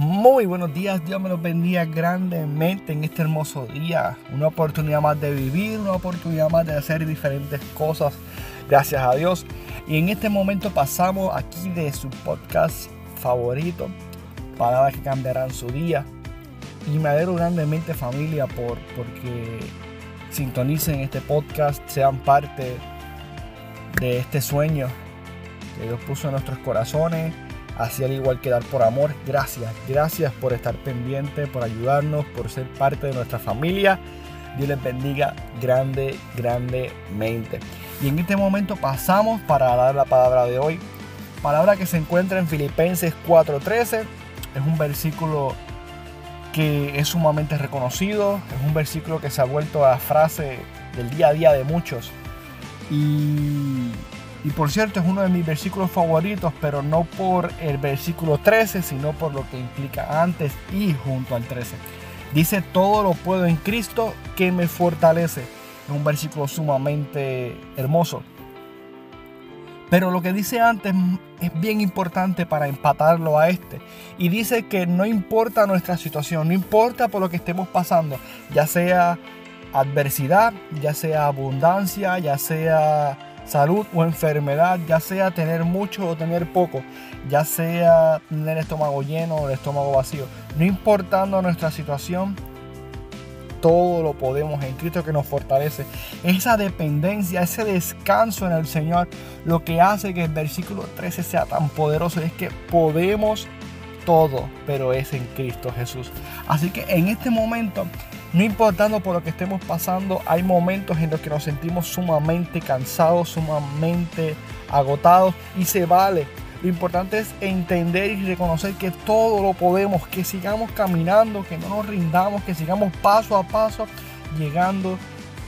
Muy buenos días, Dios me los bendiga grandemente en este hermoso día. Una oportunidad más de vivir, una oportunidad más de hacer diferentes cosas. Gracias a Dios. Y en este momento pasamos aquí de su podcast favorito, palabras que cambiarán su día. Y me alegro grandemente familia por porque sintonicen este podcast, sean parte de este sueño que Dios puso en nuestros corazones así al igual que dar por amor. Gracias, gracias por estar pendiente, por ayudarnos, por ser parte de nuestra familia. Dios les bendiga grande, grandemente. Y en este momento pasamos para dar la palabra de hoy. Palabra que se encuentra en Filipenses 4:13. Es un versículo que es sumamente reconocido. Es un versículo que se ha vuelto a la frase del día a día de muchos. Y y por cierto, es uno de mis versículos favoritos, pero no por el versículo 13, sino por lo que implica antes y junto al 13. Dice, todo lo puedo en Cristo que me fortalece. Es un versículo sumamente hermoso. Pero lo que dice antes es bien importante para empatarlo a este. Y dice que no importa nuestra situación, no importa por lo que estemos pasando, ya sea adversidad, ya sea abundancia, ya sea salud o enfermedad, ya sea tener mucho o tener poco, ya sea tener el estómago lleno o el estómago vacío, no importando nuestra situación, todo lo podemos en Cristo que nos fortalece. Esa dependencia, ese descanso en el Señor, lo que hace que el versículo 13 sea tan poderoso es que podemos todo, pero es en Cristo Jesús. Así que en este momento no importando por lo que estemos pasando, hay momentos en los que nos sentimos sumamente cansados, sumamente agotados y se vale. Lo importante es entender y reconocer que todo lo podemos, que sigamos caminando, que no nos rindamos, que sigamos paso a paso llegando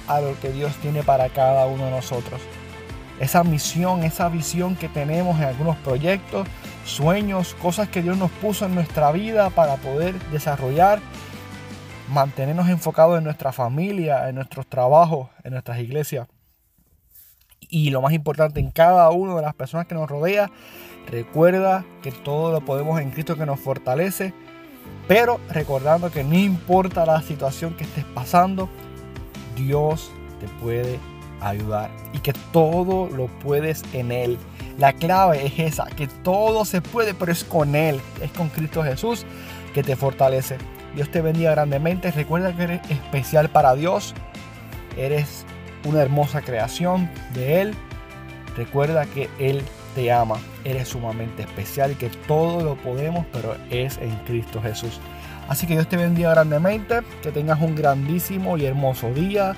a lo que Dios tiene para cada uno de nosotros. Esa misión, esa visión que tenemos en algunos proyectos, sueños, cosas que Dios nos puso en nuestra vida para poder desarrollar mantenernos enfocados en nuestra familia, en nuestros trabajos, en nuestras iglesias. Y lo más importante, en cada una de las personas que nos rodea, recuerda que todo lo podemos en Cristo que nos fortalece, pero recordando que no importa la situación que estés pasando, Dios te puede ayudar y que todo lo puedes en Él. La clave es esa, que todo se puede, pero es con Él, es con Cristo Jesús que te fortalece. Dios te bendiga grandemente. Recuerda que eres especial para Dios. Eres una hermosa creación de Él. Recuerda que Él te ama. Eres sumamente especial y que todo lo podemos, pero es en Cristo Jesús. Así que Dios te bendiga grandemente. Que tengas un grandísimo y hermoso día.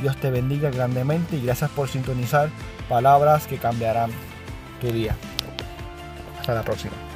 Dios te bendiga grandemente y gracias por sintonizar palabras que cambiarán tu día. Hasta la próxima.